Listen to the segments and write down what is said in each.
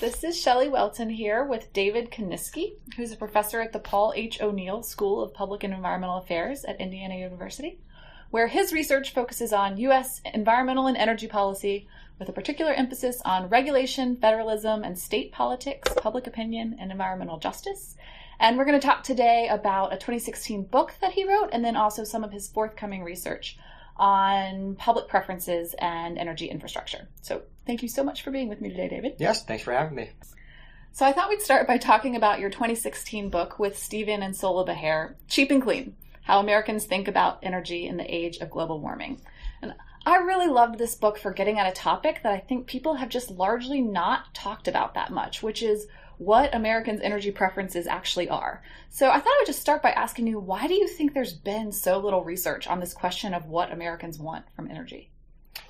This is Shelley Welton here with David Konisky, who's a professor at the Paul H. O'Neill School of Public and Environmental Affairs at Indiana University, where his research focuses on U.S. environmental and energy policy with a particular emphasis on regulation, federalism, and state politics, public opinion, and environmental justice. And we're going to talk today about a 2016 book that he wrote and then also some of his forthcoming research on public preferences and energy infrastructure. So thank you so much for being with me today, David. Yes, thanks for having me. So I thought we'd start by talking about your 2016 book with Stephen Ansolabehere, Cheap and Clean How Americans Think About Energy in the Age of Global Warming. And I really loved this book for getting at a topic that I think people have just largely not talked about that much, which is what Americans' energy preferences actually are. So I thought I would just start by asking you why do you think there's been so little research on this question of what Americans want from energy?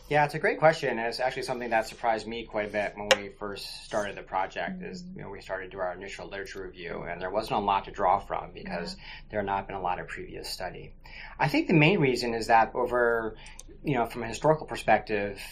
Yeah, it's a great question, and it's actually something that surprised me quite a bit when we first started the project. Mm-hmm. Is you know we started to do our initial literature review, and there wasn't a lot to draw from because yeah. there had not been a lot of previous study. I think the main reason is that over, you know, from a historical perspective,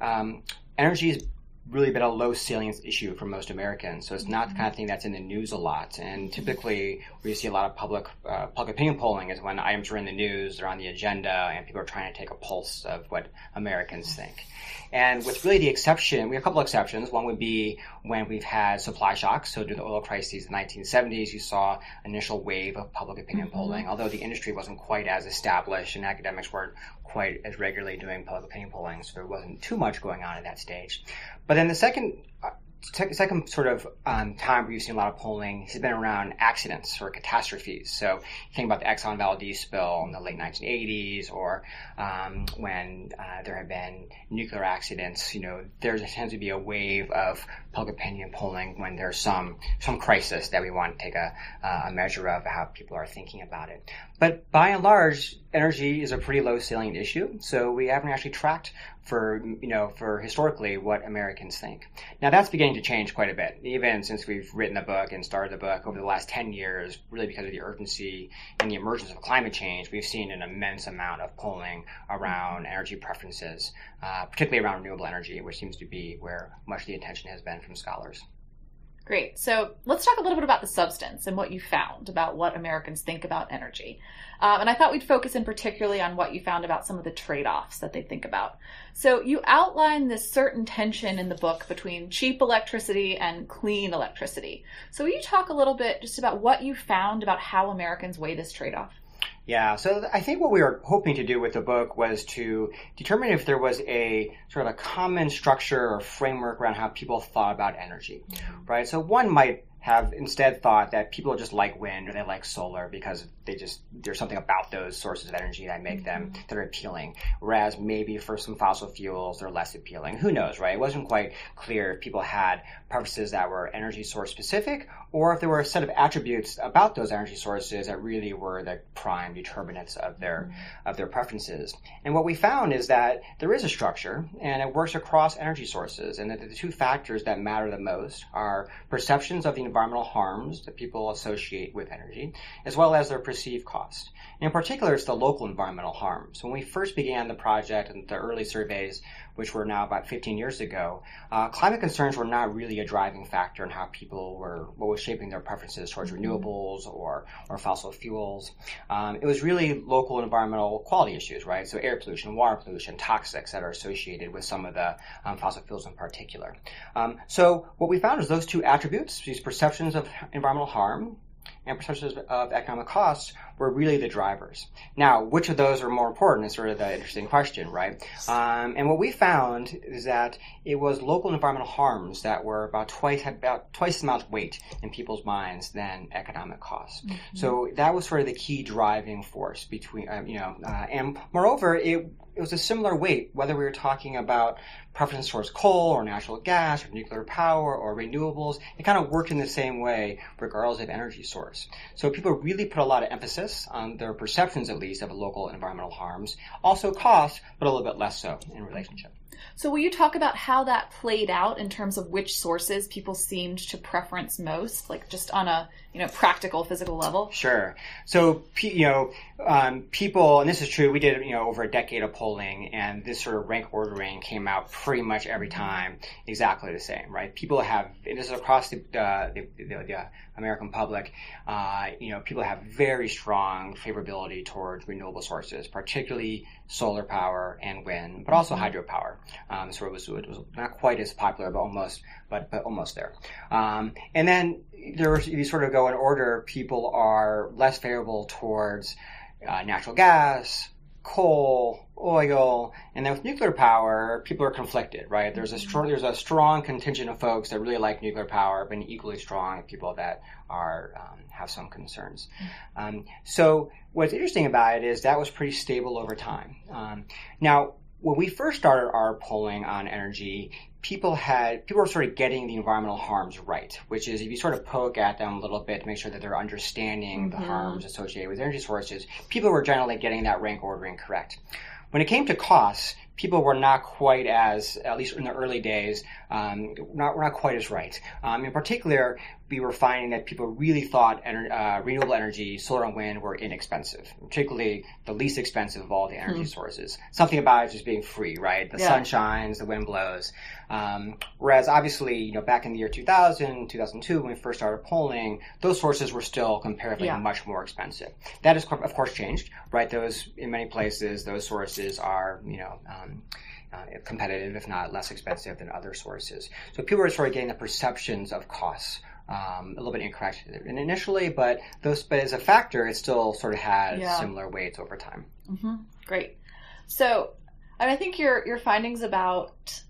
um, energy is really been a low salience issue for most Americans. So it's not the kind of thing that's in the news a lot. And typically, we see a lot of public uh, public opinion polling is when items are in the news, they're on the agenda, and people are trying to take a pulse of what Americans think. And with really the exception, we have a couple exceptions. One would be when we've had supply shocks. So during the oil crises in the 1970s, you saw initial wave of public opinion mm-hmm. polling, although the industry wasn't quite as established and academics weren't quite as regularly doing public opinion polling, so there wasn't too much going on at that stage. But then the second uh, second sort of um, time you've seen a lot of polling has been around accidents or catastrophes. So think about the Exxon Valdez spill in the late 1980s, or um, when uh, there have been nuclear accidents. You know, there tends to be a wave of public opinion polling when there's some some crisis that we want to take a, uh, a measure of how people are thinking about it. But by and large, energy is a pretty low salient issue, so we haven't actually tracked for you know for historically what Americans think. Now that's beginning to change quite a bit, even since we've written the book and started the book over the last ten years. Really, because of the urgency and the emergence of climate change, we've seen an immense amount of polling around energy preferences, uh, particularly around renewable energy, which seems to be where much of the attention has been from scholars. Great. So let's talk a little bit about the substance and what you found about what Americans think about energy. Um, and I thought we'd focus in particularly on what you found about some of the trade offs that they think about. So you outline this certain tension in the book between cheap electricity and clean electricity. So will you talk a little bit just about what you found about how Americans weigh this trade off? Yeah, so I think what we were hoping to do with the book was to determine if there was a sort of a common structure or framework around how people thought about energy, mm-hmm. right? So one might have instead thought that people just like wind or they like solar because they just there's something about those sources of energy that make them mm-hmm. that are appealing. Whereas maybe for some fossil fuels they're less appealing. Who knows, right? It wasn't quite clear if people had preferences that were energy source specific or if there were a set of attributes about those energy sources that really were the prime determinants of their mm-hmm. of their preferences. And what we found is that there is a structure and it works across energy sources and that the two factors that matter the most are perceptions of the environmental harms that people associate with energy, as well as their perceived cost. And in particular, it's the local environmental harms. When we first began the project and the early surveys, which were now about 15 years ago, uh, climate concerns were not really a driving factor in how people were, what was shaping their preferences towards mm-hmm. renewables or, or fossil fuels. Um, it was really local environmental quality issues, right? So air pollution, water pollution, toxics that are associated with some of the um, fossil fuels in particular. Um, so what we found is those two attributes, these perceptions of environmental harm, and perceptions of economic costs were really the drivers. Now, which of those are more important is sort of the interesting question, right? Um, and what we found is that it was local environmental harms that were about twice about twice the amount of weight in people's minds than economic costs. Mm-hmm. So that was sort of the key driving force between, uh, you know, uh, and moreover, it it was a similar weight whether we were talking about preference towards coal or natural gas or nuclear power or renewables. It kind of worked in the same way regardless of energy source. So people really put a lot of emphasis on their perceptions, at least, of local environmental harms. Also cost, but a little bit less so in relationship. So, will you talk about how that played out in terms of which sources people seemed to preference most, like just on a you know practical physical level? Sure. So, you know, um, people, and this is true. We did you know over a decade of polling, and this sort of rank ordering came out pretty much every time exactly the same, right? People have, and this is across the uh, the, the, the, American public. Uh, you know, people have very strong favorability towards renewable sources, particularly solar power and wind, but also mm-hmm. hydropower. Um, so it was, it was not quite as popular, but almost, but, but almost there. Um, and then there, you sort of go in order. People are less favorable towards uh, natural gas, coal, oil, and then with nuclear power, people are conflicted, right? There's a mm-hmm. strong, there's a strong contingent of folks that really like nuclear power, but equally strong people that are um, have some concerns. Mm-hmm. Um, so what's interesting about it is that was pretty stable over time. Um, now, when we first started our polling on energy, people had people were sort of getting the environmental harms right, which is if you sort of poke at them a little bit to make sure that they're understanding mm-hmm. the harms associated with energy sources, people were generally getting that rank ordering correct. When it came to costs, people were not quite as, at least in the early days, um, not, were not quite as right. Um, in particular, we were finding that people really thought ener- uh, renewable energy, solar and wind, were inexpensive, particularly the least expensive of all the energy mm. sources. Something about it just being free, right? The yeah. sun shines, the wind blows. Um, whereas obviously, you know, back in the year 2000, 2002, when we first started polling, those sources were still comparatively yeah. much more expensive. That has, of course, changed, right? Those, in many places, those sources are, you know, um, uh, competitive, if not less expensive than other sources. So people are sort of getting the perceptions of costs um, a little bit incorrect initially, but those, but as a factor, it still sort of had yeah. similar weights over time. Mm-hmm. Great. So, I think your your findings about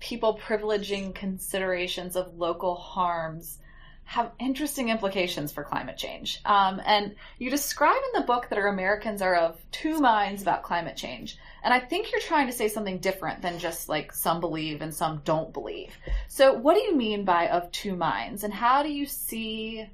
people privileging considerations of local harms have interesting implications for climate change. Um, and you describe in the book that our Americans are of two minds about climate change. And I think you're trying to say something different than just like some believe and some don't believe. So, what do you mean by of two minds? And how do you see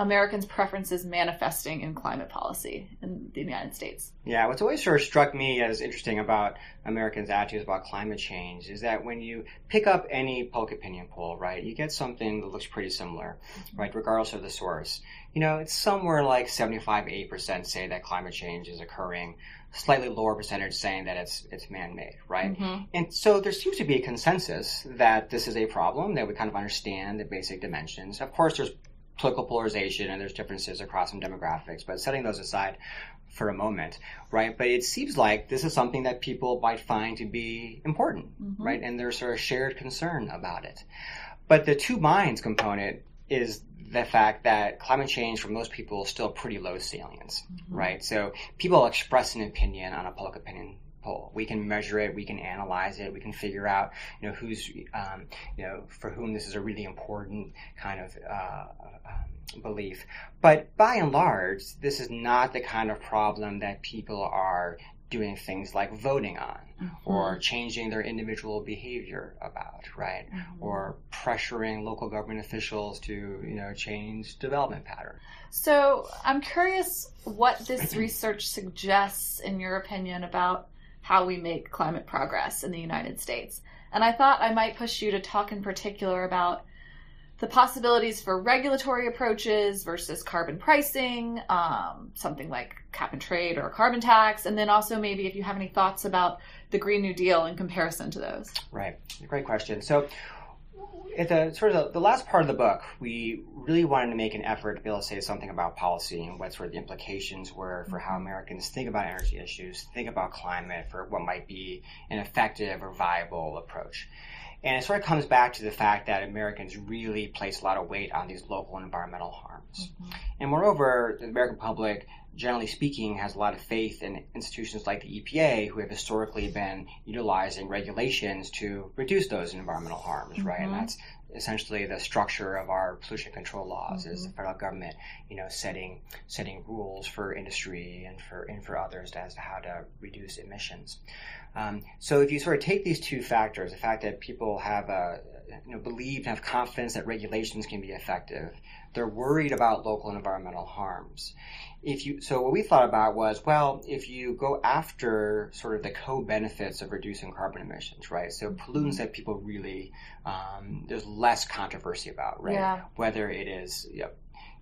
Americans' preferences manifesting in climate policy in the United States. Yeah, what's always sort of struck me as interesting about Americans' attitudes about climate change is that when you pick up any public opinion poll, right, you get something that looks pretty similar, right, regardless of the source. You know, it's somewhere like 75, 80% say that climate change is occurring, slightly lower percentage saying that it's it's man-made, right? Mm-hmm. And so there seems to be a consensus that this is a problem that we kind of understand the basic dimensions. Of course, there's political polarization and there's differences across some demographics, but setting those aside for a moment, right? But it seems like this is something that people might find to be important, mm-hmm. right? And there's sort of shared concern about it. But the two minds component is the fact that climate change for most people is still pretty low salience, mm-hmm. right? So people express an opinion on a public opinion poll. We can measure it, we can analyze it, we can figure out, you know, who's, um, you know, for whom this is a really important kind of uh, um, belief. But by and large, this is not the kind of problem that people are doing things like voting on mm-hmm. or changing their individual behavior about, right? Mm-hmm. Or pressuring local government officials to, you know, change development patterns. So I'm curious what this research suggests, in your opinion, about how we make climate progress in the United States. And I thought I might push you to talk in particular about the possibilities for regulatory approaches versus carbon pricing, um, something like cap and trade or a carbon tax, and then also maybe if you have any thoughts about the Green New Deal in comparison to those. Right, great question. So at the sort of the, the, last part of the book, we really wanted to make an effort to be able to say something about policy and what sort of the implications were for how mm-hmm. Americans think about energy issues, think about climate, for what might be an effective or viable approach. And it sort of comes back to the fact that Americans really place a lot of weight on these local and environmental harms. Mm-hmm. And moreover, the American public generally speaking, has a lot of faith in institutions like the EPA, who have historically been utilizing regulations to reduce those environmental harms, mm-hmm. right? And mm-hmm. that's essentially the structure of our pollution control laws mm-hmm. is the federal government, you know, setting setting rules for industry and for and for others as to how to reduce emissions. Um, so if you sort of take these two factors, the fact that people have a you know, believe and have confidence that regulations can be effective, they're worried about local and environmental harms. If you, so what we thought about was, well, if you go after sort of the co-benefits of reducing carbon emissions, right? So pollutants that people really, um, there's less controversy about, right? Yeah. Whether it is, you know,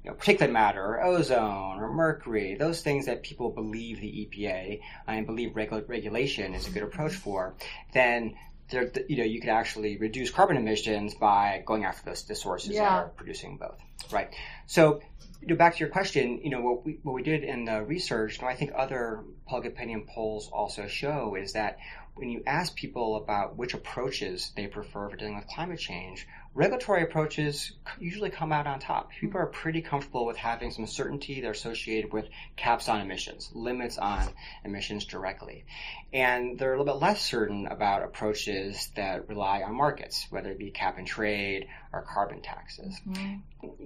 you know, particulate matter or ozone or mercury, those things that people believe the EPA and believe regu- regulation is a good approach for, then there, you know, you could actually reduce carbon emissions by going after those, the sources Yeah. that are producing both, right? So, you know, back to your question, you know, what we, what we did in the research, and I think other public opinion polls also show, is that when you ask people about which approaches they prefer for dealing with climate change, regulatory approaches usually come out on top. Hmm. People are pretty comfortable with having some certainty they're associated with caps on emissions, limits on emissions directly. And they're a little bit less certain about approaches that rely on markets, whether it be cap and trade or carbon taxes. Mm-hmm.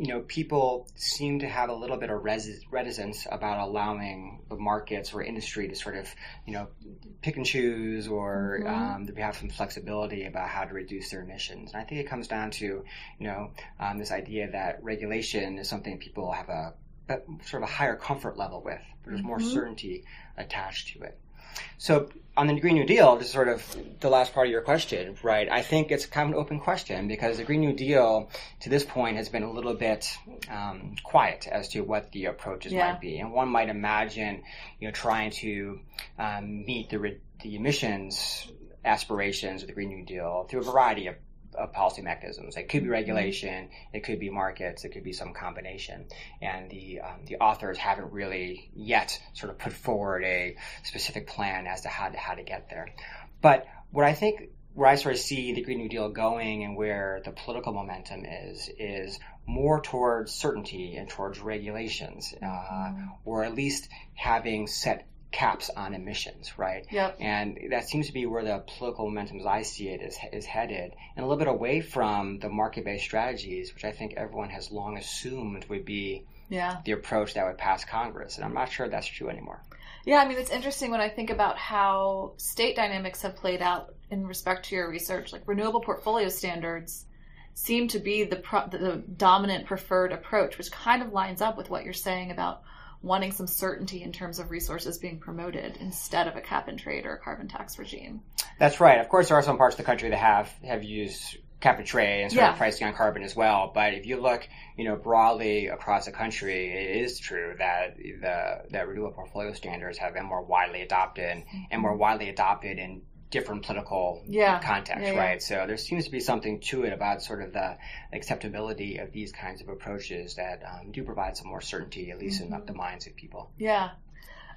You know, people seem to have a little bit of res- reticence about allowing the markets or industry to sort of, you know, pick and choose or Mhm. um, to have some flexibility about how to reduce their emissions. And I think it comes down to, you know, um, this idea that regulation is something people have a, a sort of a higher comfort level with. There's more Mhm. certainty attached to it. So on the Green New Deal, just sort of the last part of your question, right? I think it's kind of an open question because the Green New Deal to this point has been a little bit um, quiet as to what the approaches Yeah. might be, and one might imagine, you know, trying to um, meet the re- the emissions aspirations of the Green New Deal through a variety of of policy mechanisms. It could be regulation, it could be markets, it could be some combination. And the um, the authors haven't really yet sort of put forward a specific plan as to how to how to get there. But what I think where I sort of see the Green New Deal going and where the political momentum is is more towards certainty and towards regulations, uh, or at least having set caps on emissions, right? Yep. And that seems to be where the political momentum, as I see it, is, is headed, and a little bit away from the market based strategies, which I think everyone has long assumed would be Yeah. the approach that would pass Congress. And I'm not sure that's true anymore. Yeah, I mean, it's interesting when I think about how state dynamics have played out in respect to your research. Like renewable portfolio standards seem to be the, pro- the dominant preferred approach, which kind of lines up with what you're saying about wanting some certainty in terms of resources being promoted instead of a cap and trade or a carbon tax regime. That's right. Of course, there are some parts of the country that have, have used cap and trade and sort Yeah. of pricing on carbon as well. But if you look, you know, broadly across the country, it is true that the that renewable portfolio standards have been more widely adopted and more widely adopted in different political Yeah. context, Yeah, yeah. right? So there seems to be something to it about sort of the acceptability of these kinds of approaches that um, do provide some more certainty, at least Mm-hmm. in the minds of people. Yeah.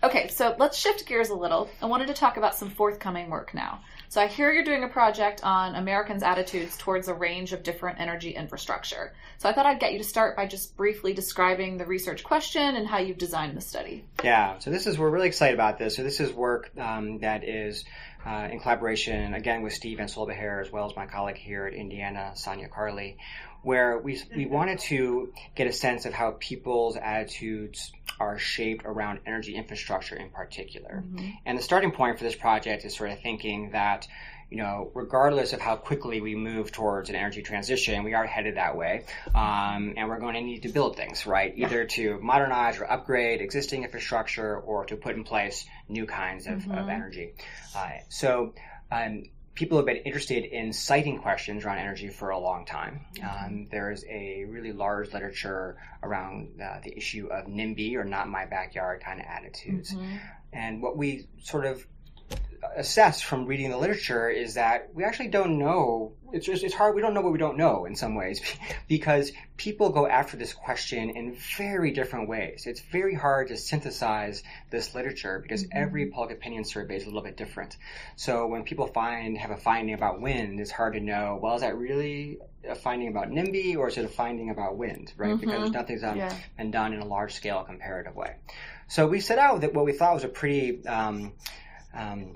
Okay, so let's shift gears a little. I wanted to talk about some forthcoming work now. So I hear you're doing a project on Americans' attitudes towards a range of different energy infrastructure. So I thought I'd get you to start by just briefly describing the research question and how you've designed the study. Yeah, so this is we're really excited about this. So this is work um, that is uh, in collaboration again with Steve and as well as my colleague here at Indiana, Sonia Carley, where we we wanted to get a sense of how people's attitudes are shaped around energy infrastructure in particular. And the starting point for this project is sort of thinking that you know, regardless of how quickly we move towards an energy transition, we are headed that way. Um, and we're going to need to build things, right? Either to modernize or upgrade existing infrastructure or to put in place new kinds of, of energy. Uh, so, um, people have been interested in siting questions around energy for a long time. Um, there's a really large literature around uh, the issue of NIMBY or not my backyard kind of attitudes. And what we sort of assess from reading the literature is that we actually don't know. It's just, it's hard. We don't know what we don't know in some ways because people go after this question in very different ways. It's very hard to synthesize this literature because every public opinion survey is a little bit different. So when people find, have a finding about wind, it's hard to know, well, is that really a finding about NIMBY or is it a finding about wind, right? Because nothing's um, Yeah. been done in a large scale comparative way. So we set out that what we thought was a pretty, um, um,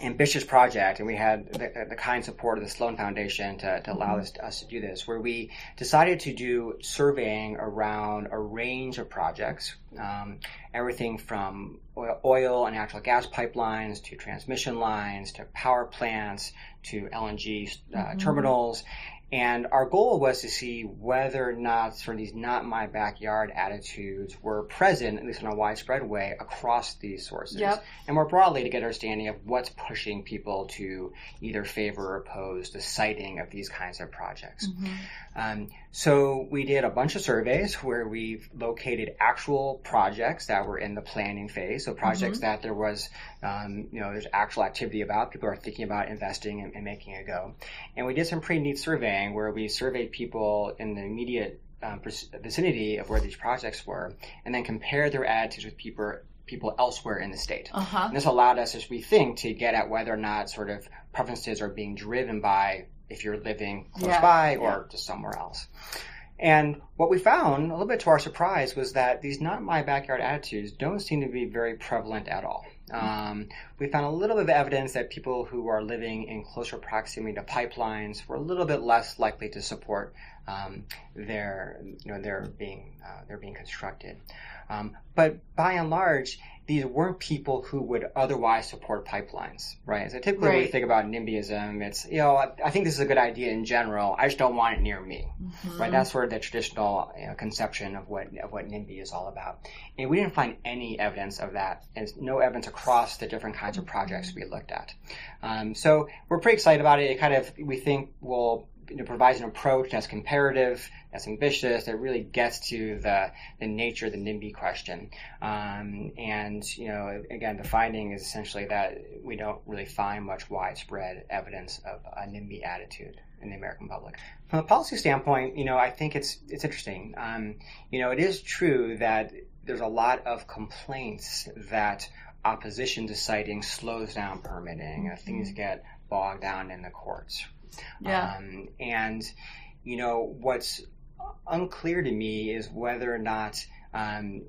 ambitious project, and we had the, the, kind support of the Sloan Foundation to, to allow us, us, to do this, where we decided to do surveying around a range of projects, um, everything from oil, oil, and natural gas pipelines to transmission lines to power plants to LNG uh, mm-hmm. terminals, and our goal was to see whether or not sort of these not my backyard attitudes were present, at least in a widespread way, across these sources. Yep. And more broadly, to get understanding of what's pushing people to either favor or oppose the siting of these kinds of projects. Mm-hmm. Um, so we did a bunch of surveys where we've located actual projects that were in the planning phase. So projects mm-hmm. that there was, um, you know, there's actual activity about. People are thinking about investing and, and making it go. And we did some pretty neat surveying where we surveyed people in the immediate um, vicinity of where these projects were, and then compared their attitudes with people people elsewhere in the state. Uh-huh. And this allowed us, as we think, to get at whether or not sort of preferences are being driven by if you're living close yeah. by or yeah. just somewhere else. And what we found, a little bit to our surprise, was that these not my backyard attitudes don't seem to be very prevalent at all. Um, we found a little bit of evidence that people who are living in closer proximity to pipelines were a little bit less likely to support um, their, you know, their being, uh, their being constructed. Um, but by and large, these weren't people who would otherwise support pipelines, right? So typically right. when you think about NIMBYism, it's, you know, I, I, think this is a good idea in general. I just don't want it near me, mm-hmm. right? That's sort of the traditional you know, conception of what, of what NIMBY is all about. And we didn't find any evidence of that. There's no evidence across the different kinds of projects we looked at. Um, so we're pretty excited about it. It kind of, we think will you know, provides an approach that's comparative, that's ambitious, that really gets to the, the nature of the NIMBY question. Um, and, you know, again, the finding is essentially that we don't really find much widespread evidence of a NIMBY attitude in the American public. From a policy standpoint, you know, I think it's, it's interesting. Um, you know, it is true that there's a lot of complaints that opposition to siting slows down permitting. Mm-hmm. Things get bogged down in the courts, yeah. Um, and, you know, what's unclear to me is whether or not um,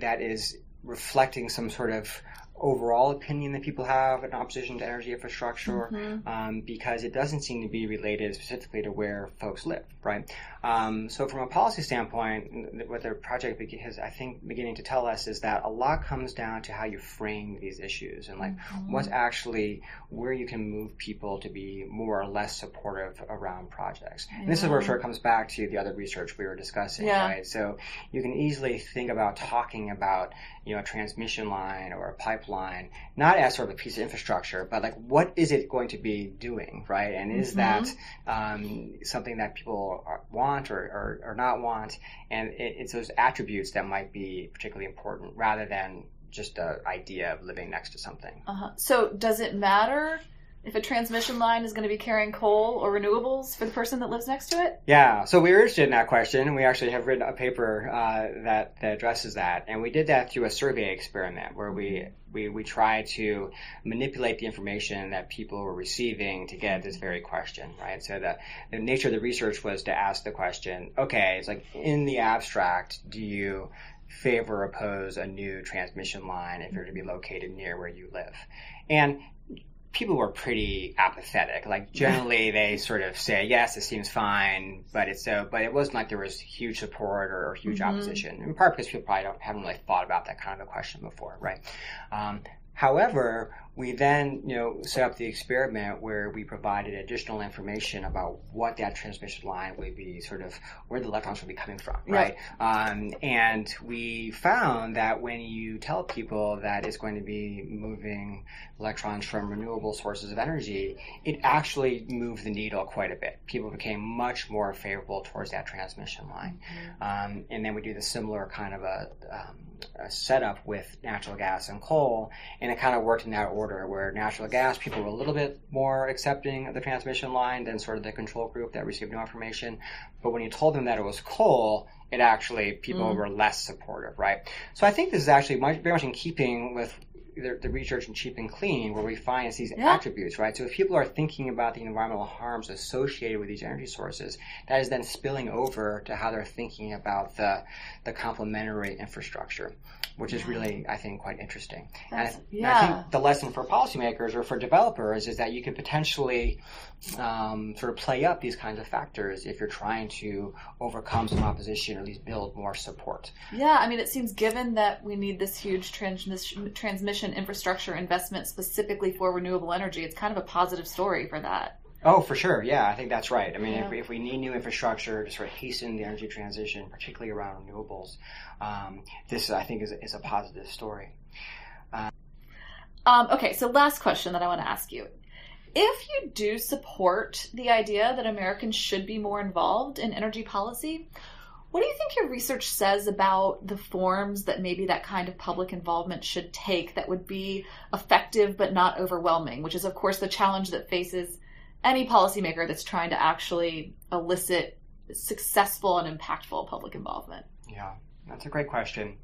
that is reflecting some sort of overall opinion that people have in opposition to energy infrastructure mm-hmm. um, because it doesn't seem to be related specifically to where folks live, right? Um, so from a policy standpoint, what the project is, I think, beginning to tell us is that a lot comes down to how you frame these issues and like mm-hmm. what's actually where you can move people to be more or less supportive around projects. And this is where it sort of comes back to the other research we were discussing, yeah. right? So you can easily think about talking about, you know, a transmission line or a pipeline, not as sort of a piece of infrastructure, but like what is it going to be doing, right? And is mm-hmm. that um, something that people are, want or, or, or, not want? And it, it's those attributes that might be particularly important rather than just an idea of living next to something. Uh-huh. So does it matter if a transmission line is going to be carrying coal or renewables for the person that lives next to it? Yeah, so we were interested in that question, and we actually have written a paper uh, that, that addresses that. And we did that through a survey experiment where we, we, we tried to manipulate the information that people were receiving to get this very question, right? So the, the nature of the research was to ask the question, okay, it's like in the abstract, do you favor or oppose a new transmission line if you're to be located near where you live? And people were pretty apathetic. Like generally, they sort of say, "Yes, it seems fine," but it's so. But it wasn't like there was huge support or, huge mm-hmm. opposition. In part because people probably don't haven't really thought about that kind of a question before, right? Um, however, we then, you know, set up the experiment where we provided additional information about what that transmission line would be, sort of where the electrons would be coming from, right? Um, and we found that when you tell people that it's going to be moving electrons from renewable sources of energy, it actually moved the needle quite a bit. People became much more favorable towards that transmission line. Mm-hmm. Um, and then we do the similar kind of a, um, a setup with natural gas and coal, and it kind of worked in that order order, where natural gas people were a little bit more accepting of the transmission line than sort of the control group that received no information. But when you told them that it was coal, it actually people mm. were less supportive, right? So I think this is actually much, very much in keeping with the, the research in Cheap and Clean where we find it's these Yeah. attributes, right? So if people are thinking about the environmental harms associated with these energy sources, that is then spilling over to how they're thinking about the the complementary infrastructure, which is really, I think, quite interesting. And I, That's- and I think the lesson for policymakers or for developers is that you can potentially um, sort of play up these kinds of factors if you're trying to overcome some opposition or at least build more support. Yeah, I mean, it seems given that we need this huge transmission, transmission infrastructure investment specifically for renewable energy, it's kind of a positive story for that. Oh, for sure. Yeah, I think that's right. I mean, Yeah. if, we, if we need new infrastructure to sort of hasten the energy transition, particularly around renewables, um, this I think is, is a positive story. Um, okay, so last question that I want to ask you. If you do support the idea that Americans should be more involved in energy policy, what do you think your research says about the forms that maybe that kind of public involvement should take that would be effective but not overwhelming, which is, of course, the challenge that faces any policymaker that's trying to actually elicit successful and impactful public involvement? Yeah, that's a great question.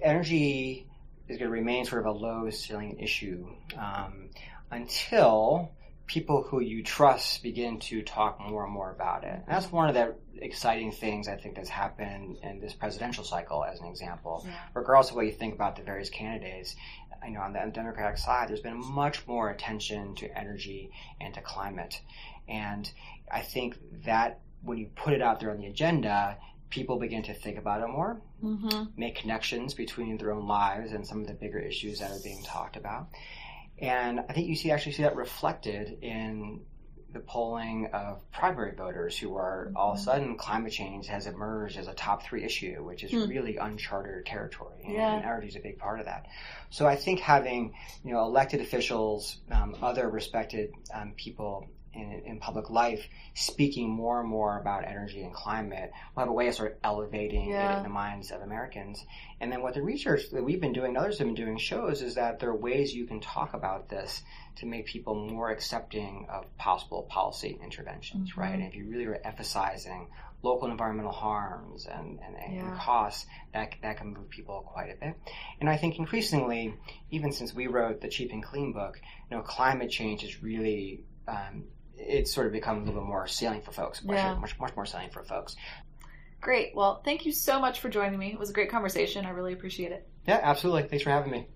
Energy is going to remain sort of a low ceiling issue um, until people who you trust begin to talk more and more about it. And that's one of the exciting things I think that's happened in this presidential cycle, as an example. Yeah. Regardless of what you think about the various candidates, I know on the Democratic side, there's been much more attention to energy and to climate. And I think that when you put it out there on the agenda, people begin to think about it more, Mm-hmm. make connections between their own lives and some of the bigger issues that are being talked about. And I think you see actually see that reflected in the polling of primary voters who are all of a sudden climate change has emerged as a top three issue, which is Hmm. really uncharted territory. And Yeah. energy is a big part of that. So I think having, you know, elected officials, um, other respected um, people in, in public life speaking more and more about energy and climate will have a way of sort of elevating Yeah. it in the minds of Americans. And then what the research that we've been doing, and others have been doing, shows is that there are ways you can talk about this to make people more accepting of possible policy interventions, Mhm. right? And if you really are emphasizing local environmental harms and, and, and Yeah. costs, that, that can move people quite a bit. And I think increasingly, even since we wrote the Cheap and Clean book, you know, climate change is really, um, it's sort of become a little bit more salient for folks, much, Yeah. much, much more salient for folks. Great. Well, thank you so much for joining me. It was a great conversation. I really appreciate it. Yeah, absolutely. Thanks for having me.